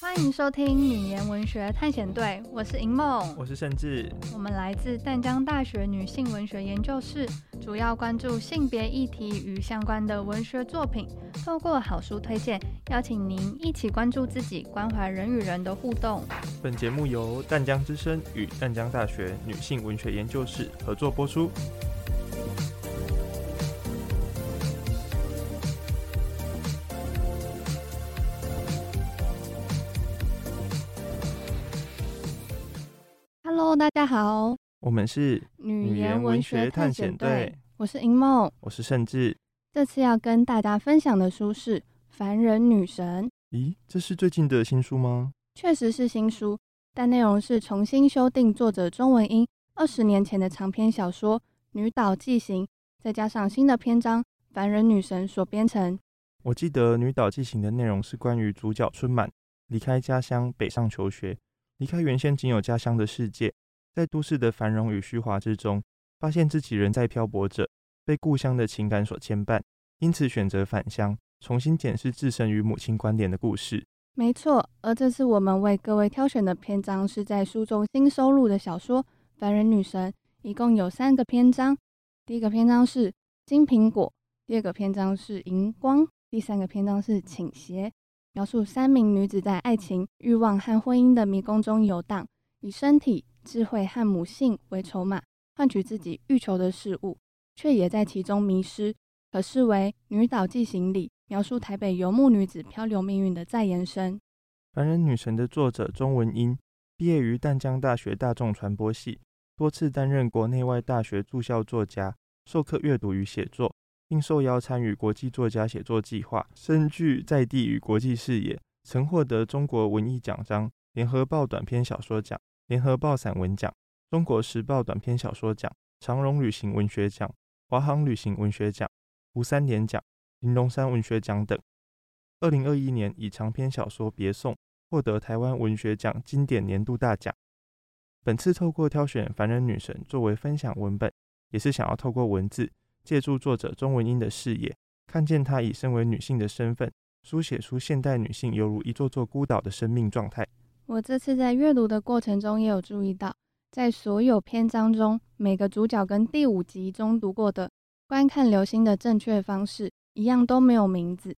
欢迎收听女言文学探险队，我是银梦，我是盛志，我们来自淡江大学女性文学研究室，主要关注性别议题与相关的文学作品，透过好书推荐，邀请您一起关注自己，关怀人与人的互动。本节目由淡江之声与淡江大学女性文学研究室合作播出。大家好，我们是女言文学探险队，我是银梦，我是盛志。这次要跟大家分享的书是《凡人女神》。咦，这是最近的新书吗？确实是新书，但内容是重新修订作者钟文英二十年前的长篇小说《女岛纪行》，再加上新的篇章《凡人女神》所编成。我记得《女岛纪行》的内容是关于主角春满离开家乡北上求学，离开原先仅有家乡的世界。在都市的繁荣与虚华之中，发现自己仍在漂泊着，被故乡的情感所牵绊，因此选择返乡，重新检视自身与母亲关联的故事。没错，而这次我们为各位挑选的篇章是在书中新收录的小说《凡人女神》，一共有三个篇章。第一个篇章是金苹果，第二个篇章是荧光，第三个篇章是倾斜，描述三名女子在爱情、欲望和婚姻的迷宫中游荡，以身体。智慧和母性为筹码，换取自己欲求的事物，却也在其中迷失。可视为《女岛纪行》里描述台北游牧女子漂流命运的再延伸。《凡人女神》的作者钟文英，毕业于淡江大学大众传播系，多次担任国内外大学驻校作家，授课阅读与写作，并受邀参与国际作家写作计划，深具在地与国际视野，曾获得中国文艺奖章、联合报短篇小说奖。联合报散文奖、中国时报短篇小说奖、长荣旅行文学奖、华航旅行文学奖、吴三连奖、林荣山文学奖等。二零二一年以长篇小说《别送》获得台湾文学奖经典年度大奖。本次透过挑选《凡人女神》作为分享文本，也是想要透过文字，借助作者钟文英的视野，看见她以身为女性的身份，书写出现代女性犹如一座座孤岛的生命状态。我这次在阅读的过程中，也有注意到，在所有篇章中，每个主角跟第五集中读过的观看流星的正确方式一样，都没有名字。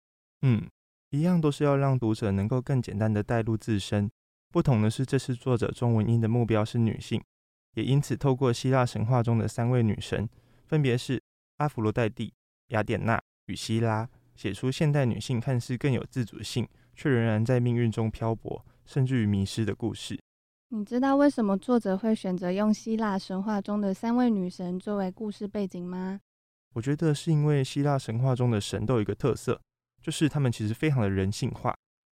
嗯，一样都是要让读者能够更简单的带入自身。不同的是，这次作者钟文英的目标是女性，也因此透过希腊神话中的三位女神，分别是阿芙罗黛蒂、雅典娜与希拉，写出现代女性看似更有自主性，却仍然在命运中漂泊。甚至于迷失的故事。你知道为什么作者会选择用希腊神话中的三位女神作为故事背景吗？我觉得是因为希腊神话中的神都有一个特色，就是他们其实非常的人性化。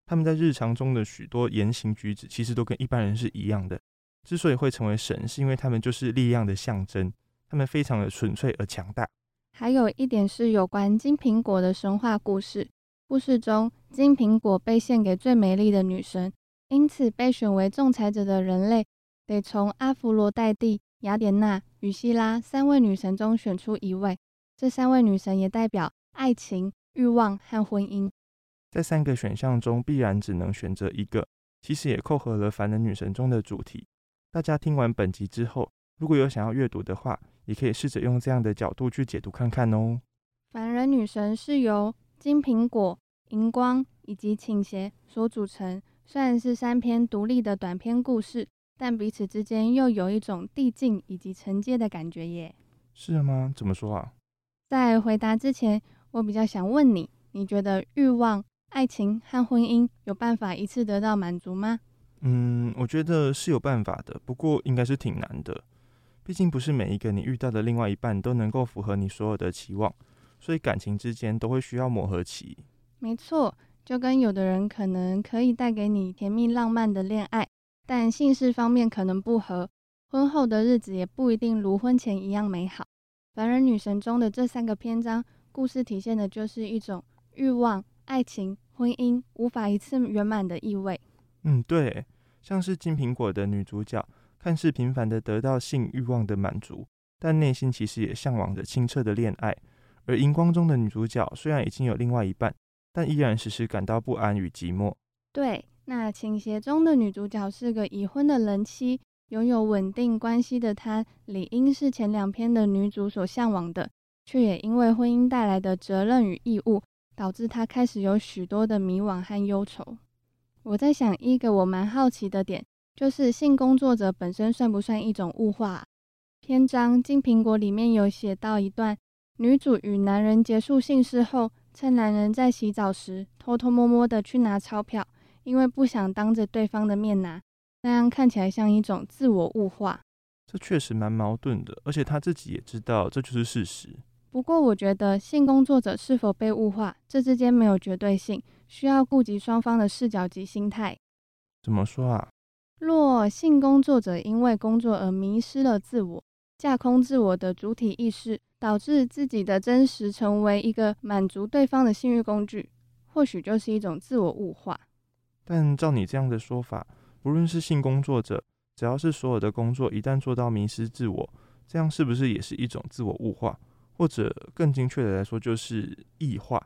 他们在日常中的许多言行举止，其实都跟一般人是一样的。之所以会成为神，是因为他们就是力量的象征。他们非常的纯粹而强大。还有一点是有关金苹果的神话故事。故事中，金苹果被献给最美丽的女神。因此，被选为仲裁者的人类得从阿芙罗黛蒂、雅典娜与希拉三位女神中选出一位。这三位女神也代表爱情、欲望和婚姻。在三个选项中，必然只能选择一个。其实也扣合了凡人女神中的主题。大家听完本集之后，如果有想要阅读的话，也可以试着用这样的角度去解读看看哦。凡人女神是由金苹果、荧光以及倾斜所组成。虽然是三篇独立的短篇故事，但彼此之间又有一种递进以及承接的感觉耶。是吗？怎么说啊？在回答之前，我比较想问你：你觉得欲望、爱情和婚姻有办法一次得到满足吗？嗯，我觉得是有办法的，不过应该是挺难的。毕竟不是每一个你遇到的另外一半都能够符合你所有的期望，所以感情之间都会需要磨合期。没错。就跟有的人可能可以带给你甜蜜浪漫的恋爱，但性事方面可能不合，婚后的日子也不一定如婚前一样美好。凡人女神中的这三个篇章，故事体现的就是一种欲望、爱情、婚姻无法一次圆满的意味。嗯，对，像是金苹果的女主角，看似平凡的得到性欲望的满足，但内心其实也向往着清澈的恋爱。而荧光中的女主角虽然已经有另外一半，但依然时时感到不安与寂寞。对，那倾斜中的女主角是个已婚的人妻，拥有稳定关系的她，理应是前两篇的女主所向往的，却也因为婚姻带来的责任与义务，导致她开始有许多的迷惘和忧愁。我在想，一个我蛮好奇的点，就是性工作者本身算不算一种物化？篇章《金苹果》里面有写到一段。女主与男人结束性事后，趁男人在洗澡时，偷偷摸摸的去拿钞票，因为不想当着对方的面拿，那样看起来像一种自我物化。这确实蛮矛盾的，而且他自己也知道这就是事实。不过，我觉得性工作者是否被物化，这之间没有绝对性，需要顾及双方的视角及心态。怎么说啊？若性工作者因为工作而迷失了自我，架空自我的主体意识。导致自己的真实成为一个满足对方的性欲工具，或许就是一种自我物化。但照你这样的说法，不论是性工作者，只要是所有的工作一旦做到迷失自我，这样是不是也是一种自我物化？或者更精确的来说，就是异化。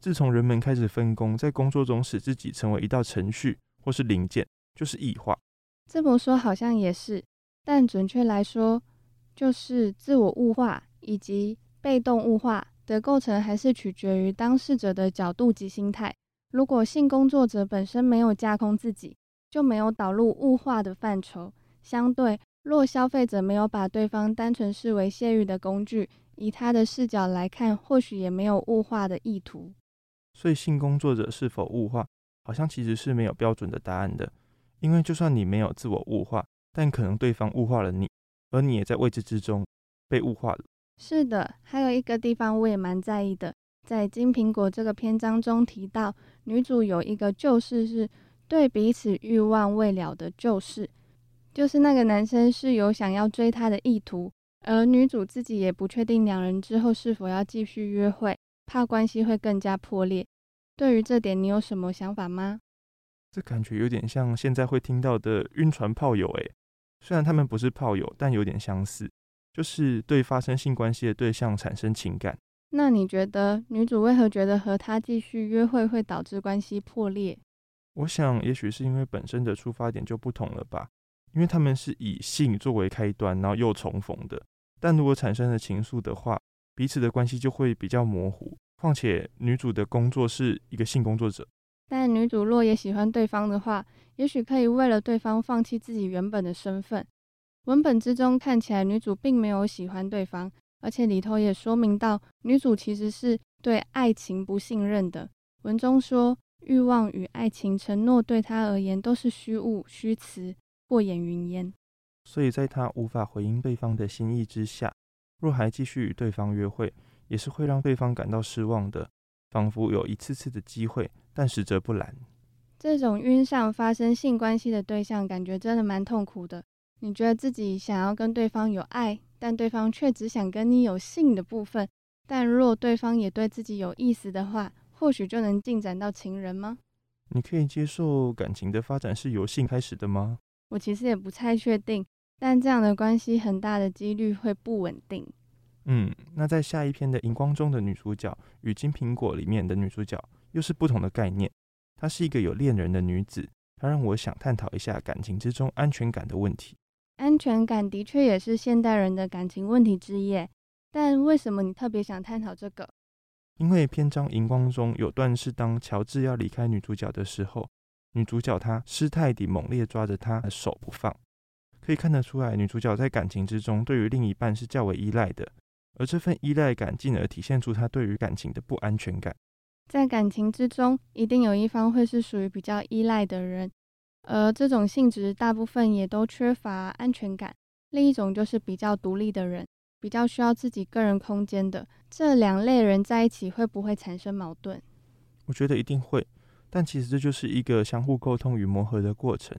自从人们开始分工，在工作中使自己成为一道程序或是零件，就是异化。这么说好像也是，但准确来说，就是自我物化。以及被动物化的构成，还是取决于当事者的角度及心态。如果性工作者本身没有架空自己，就没有导入物化的范畴。相对，若消费者没有把对方单纯视为泄欲的工具，以他的视角来看，或许也没有物化的意图。所以，性工作者是否物化，好像其实是没有标准的答案的。因为就算你没有自我物化，但可能对方物化了你，而你也在未知之中被物化了。是的，还有一个地方我也蛮在意的，在《金苹果》这个篇章中提到，女主有一个旧事是对彼此欲望未了的旧事，就是那个男生是有想要追她的意图，而女主自己也不确定两人之后是否要继续约会，怕关系会更加破裂。对于这点，你有什么想法吗？这感觉有点像现在会听到的晕船炮友，诶，虽然他们不是炮友，但有点相似。就是对发生性关系的对象产生情感。那你觉得女主为何觉得和他继续约会会导致关系破裂？我想，也许是因为本身的出发点就不同了吧。因为他们是以性作为开端，然后又重逢的。但如果产生了情愫的话，彼此的关系就会比较模糊。况且女主的工作是一个性工作者。但女主若也喜欢对方的话，也许可以为了对方放弃自己原本的身份。文本之中看起来女主并没有喜欢对方，而且里头也说明到女主其实是对爱情不信任的。文中说欲望与爱情承诺对她而言都是虚无虚词，过眼云烟。所以在她无法回应对方的心意之下，若还继续与对方约会，也是会让对方感到失望的，仿佛有一次次的机会，但实则不然。这种晕上发生性关系的对象，感觉真的蛮痛苦的。你觉得自己想要跟对方有爱，但对方却只想跟你有性的部分。但若对方也对自己有意思的话，或许就能进展到情人吗？你可以接受感情的发展是由性开始的吗？我其实也不太确定，但这样的关系很大的几率会不稳定。嗯，那在下一篇的荧光中的女主角与金苹果里面的女主角又是不同的概念。她是一个有恋人的女子，她让我想探讨一下感情之中安全感的问题。安全感的确也是现代人的感情问题之一，但为什么你特别想探讨这个？因为篇章荧光中有段是当乔治要离开女主角的时候，女主角她失态地猛烈抓着他的手不放，可以看得出来，女主角在感情之中对于另一半是较为依赖的，而这份依赖感进而体现出她对于感情的不安全感。在感情之中，一定有一方会是属于比较依赖的人。而这种性质大部分也都缺乏安全感。另一种就是比较独立的人，比较需要自己个人空间的。这两类人在一起会不会产生矛盾？我觉得一定会。但其实这就是一个相互沟通与磨合的过程。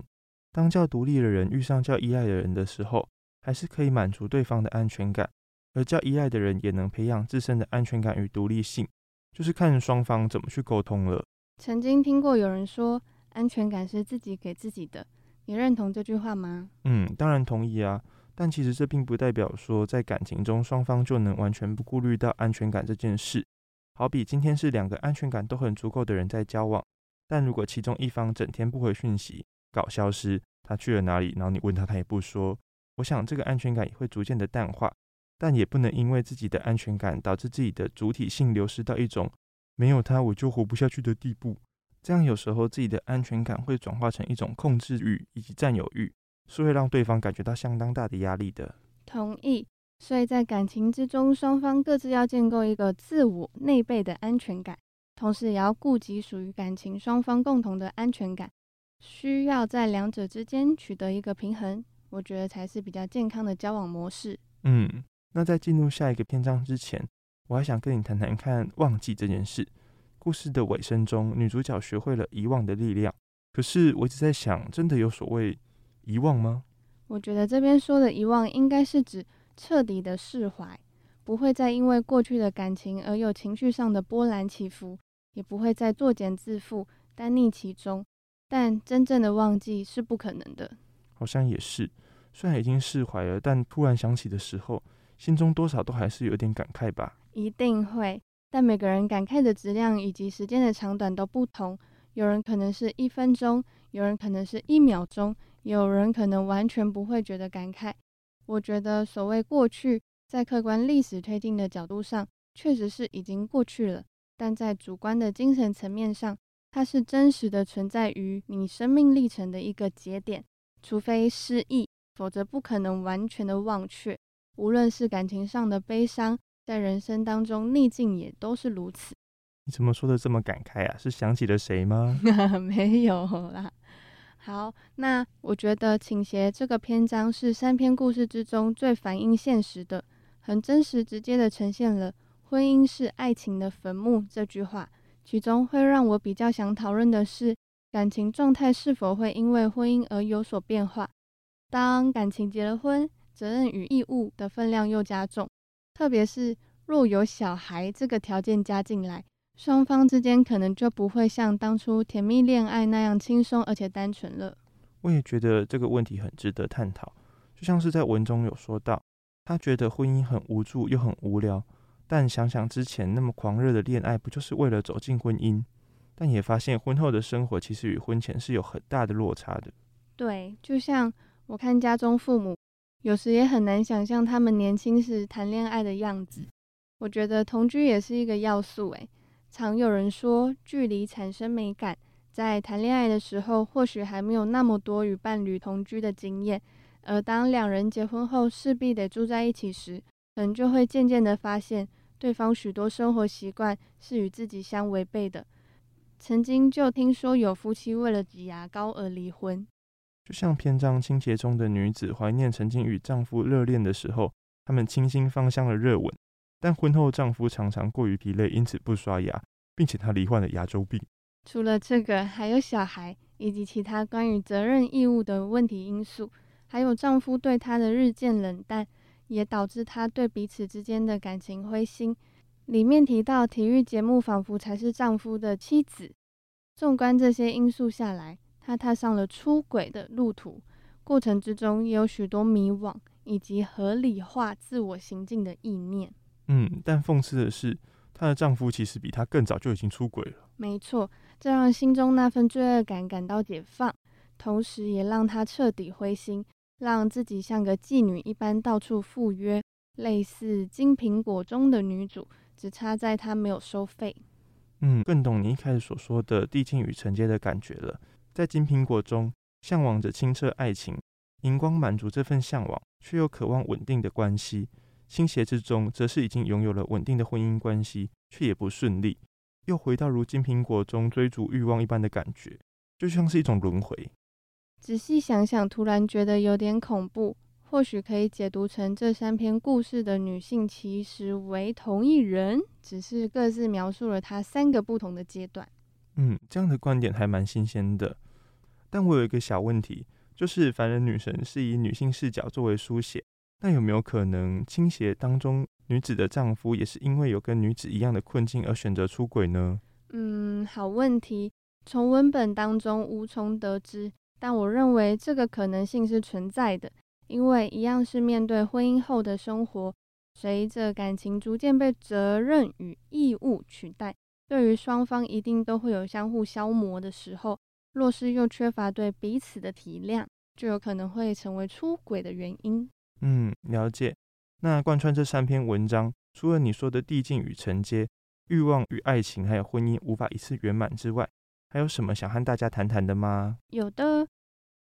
当较独立的人遇上较依赖的人的时候，还是可以满足对方的安全感；而较依赖的人也能培养自身的安全感与独立性，就是看双方怎么去沟通了。曾经听过有人说，安全感是自己给自己的，你认同这句话吗？嗯，当然同意啊。但其实这并不代表说在感情中双方就能完全不顾虑到安全感这件事。好比今天是两个安全感都很足够的人在交往，但如果其中一方整天不回讯息，搞消失，他去了哪里，然后你问他，他也不说，我想这个安全感也会逐渐的淡化。但也不能因为自己的安全感，导致自己的主体性流失到一种没有他我就活不下去的地步。这样有时候自己的安全感会转化成一种控制欲以及占有欲，是会让对方感觉到相当大的压力的。同意。所以在感情之中，双方各自要建构一个自我内备的安全感，同时也要顾及属于感情双方共同的安全感，需要在两者之间取得一个平衡，我觉得才是比较健康的交往模式。嗯。那在进入下一个篇章之前，我还想跟你谈谈看忘记这件事。故事的尾声中，女主角学会了遗忘的力量。可是我一直在想，真的有所谓遗忘吗？我觉得这边说的遗忘，应该是指彻底的释怀，不会再因为过去的感情而有情绪上的波澜起伏，也不会再作茧自缚、单溺其中。但真正的忘记是不可能的。好像也是，虽然已经释怀了，但突然想起的时候。心中多少都还是有点感慨吧，一定会。但每个人感慨的质量以及时间的长短都不同，有人可能是一分钟，有人可能是一秒钟，有人可能完全不会觉得感慨。我觉得所谓过去，在客观历史推进的角度上，确实是已经过去了，但在主观的精神层面上，它是真实的存在于你生命历程的一个节点，除非失忆，否则不可能完全的忘却。无论是感情上的悲伤，在人生当中逆境也都是如此。你怎么说的这么感慨啊？是想起了谁吗？没有啦。好，那我觉得《倾斜》这个篇章是三篇故事之中最反映现实的，很真实直接的呈现了“婚姻是爱情的坟墓”这句话。其中会让我比较想讨论的是，感情状态是否会因为婚姻而有所变化？当感情结了婚，责任与义务的分量又加重，特别是若有小孩这个条件加进来，双方之间可能就不会像当初甜蜜恋爱那样轻松而且单纯了。我也觉得这个问题很值得探讨，就像是在文中有说到，他觉得婚姻很无助又很无聊，但想想之前那么狂热的恋爱，不就是为了走进婚姻？但也发现婚后的生活其实与婚前是有很大的落差的。对，就像我看家中父母。有时也很难想象他们年轻时谈恋爱的样子。我觉得同居也是一个要素。诶，常有人说距离产生美感，在谈恋爱的时候或许还没有那么多与伴侣同居的经验，而当两人结婚后势必得住在一起时，可能就会渐渐地发现对方许多生活习惯是与自己相违背的。曾经就听说有夫妻为了挤牙膏而离婚。就像篇章倾斜中的女子怀念曾经与丈夫热恋的时候，他们清新芳香的热吻。但婚后丈夫常常过于疲累，因此不刷牙，并且他罹患了牙周病。除了这个，还有小孩以及其他关于责任义务的问题因素，还有丈夫对她的日渐冷淡，也导致她对彼此之间的感情灰心。里面提到体育节目仿佛才是丈夫的妻子。纵观这些因素下来。他踏上了出轨的路途，过程之中也有许多迷惘，以及合理化自我行径的意念。嗯，但讽刺的是，她的丈夫其实比她更早就已经出轨了。没错，这让心中那份罪恶感感到解放，同时也让她彻底灰心，让自己像个妓女一般到处赴约，类似金苹果中的女主，只差在她没有收费。嗯，更懂你一开始所说的递进与承接的感觉了。在金苹果中，向往着清澈爱情，荧光满足这份向往，却又渴望稳定的关系。倾斜之中，则是已经拥有了稳定的婚姻关系，却也不顺利，又回到如金苹果中追逐欲望一般的感觉，就像是一种轮回。仔细想想，突然觉得有点恐怖。或许可以解读成这三篇故事的女性其实为同一人，只是各自描述了她三个不同的阶段。嗯，这样的观点还蛮新鲜的。但我有一个小问题，就是凡人女神是以女性视角作为书写，那有没有可能倾斜当中女子的丈夫也是因为有跟女子一样的困境而选择出轨呢？嗯，好问题，从文本当中无从得知，但我认为这个可能性是存在的，因为一样是面对婚姻后的生活，随着感情逐渐被责任与义务取代，对于双方一定都会有相互消磨的时候。若是又缺乏对彼此的体谅，就有可能会成为出轨的原因。嗯，了解。那贯穿这三篇文章，除了你说的递进与承接、欲望与爱情，还有婚姻无法一次圆满之外，还有什么想和大家谈谈的吗？有的，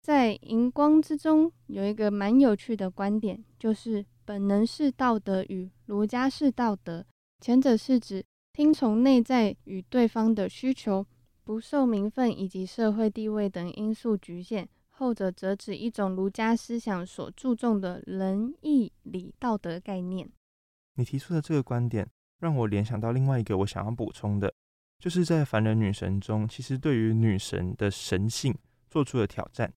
在荧光之中有一个蛮有趣的观点，就是本能式道德与儒家式道德。前者是指听从内在与对方的需求，不受名分以及社会地位等因素局限。后者则指一种儒家思想所注重的仁义礼道德概念。你提出的这个观点，让我联想到另外一个我想要补充的，就是在凡人女神中，其实对于女神的神性做出了挑战。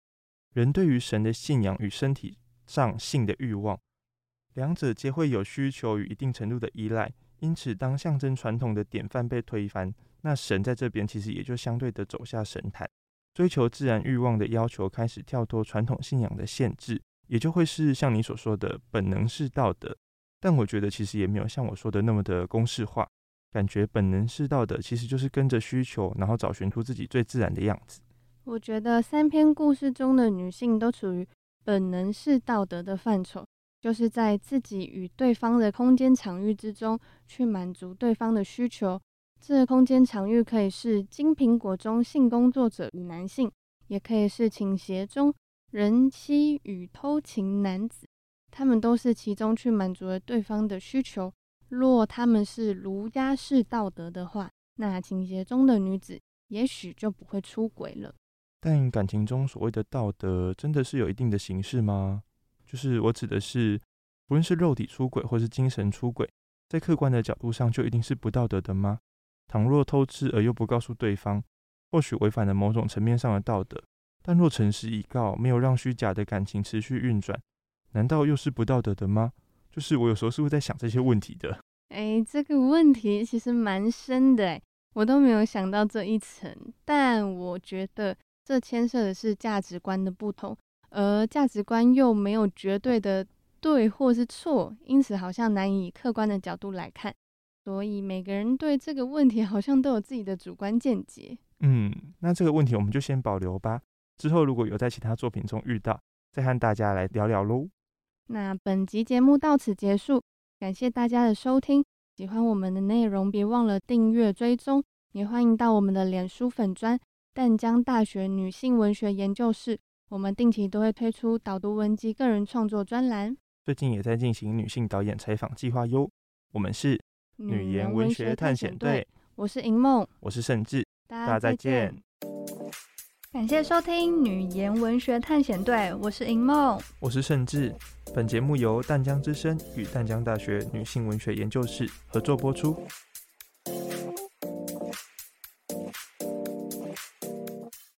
人对于神的信仰与身体上性的欲望，两者皆会有需求与一定程度的依赖。因此，当象征传统的典范被推翻，那神在这边其实也就相对的走下神坛。追求自然欲望的要求开始跳脱传统信仰的限制，也就会是像你所说的本能式道德。但我觉得其实也没有像我说的那么的公式化，感觉本能式道德其实就是跟着需求，然后找寻出自己最自然的样子。我觉得三篇故事中的女性都处于本能式道德的范畴，就是在自己与对方的空间场域之中去满足对方的需求。这个空间场域可以是金苹果中性工作者与男性，也可以是倾斜中人妻与偷情男子，他们都是其中去满足了对方的需求。若他们是儒家式道德的话，那倾斜中的女子也许就不会出轨了。但感情中所谓的道德，真的是有一定的形式吗？就是我指的是，不论是肉体出轨或是精神出轨，在客观的角度上就一定是不道德的吗？倘若偷吃而又不告诉对方，或许违反了某种层面上的道德；但若诚实以告，没有让虚假的感情持续运转，难道又是不道德的吗？就是我有时候是会在想这些问题的。哎，这个问题其实蛮深的，哎，我都没有想到这一层。但我觉得这牵涉的是价值观的不同，而价值观又没有绝对的对或是错，因此好像难以以客观的角度来看。所以每个人对这个问题好像都有自己的主观见解。嗯，那这个问题我们就先保留吧。之后如果有在其他作品中遇到，再和大家来聊聊喽。那本集节目到此结束，感谢大家的收听。喜欢我们的内容，别忘了订阅追踪，也欢迎到我们的脸书粉专淡江大学女性文学研究室，我们定期都会推出导读文集个人创作专栏。最近也在进行女性导演采访计划哟。我们是。女研文学探险队，我是银梦，我是盛志，大家再见。感谢收听女研文学探险队，我是银梦，我是盛志。本节目由淡江之声与淡江大学女性文学研究室合作播出。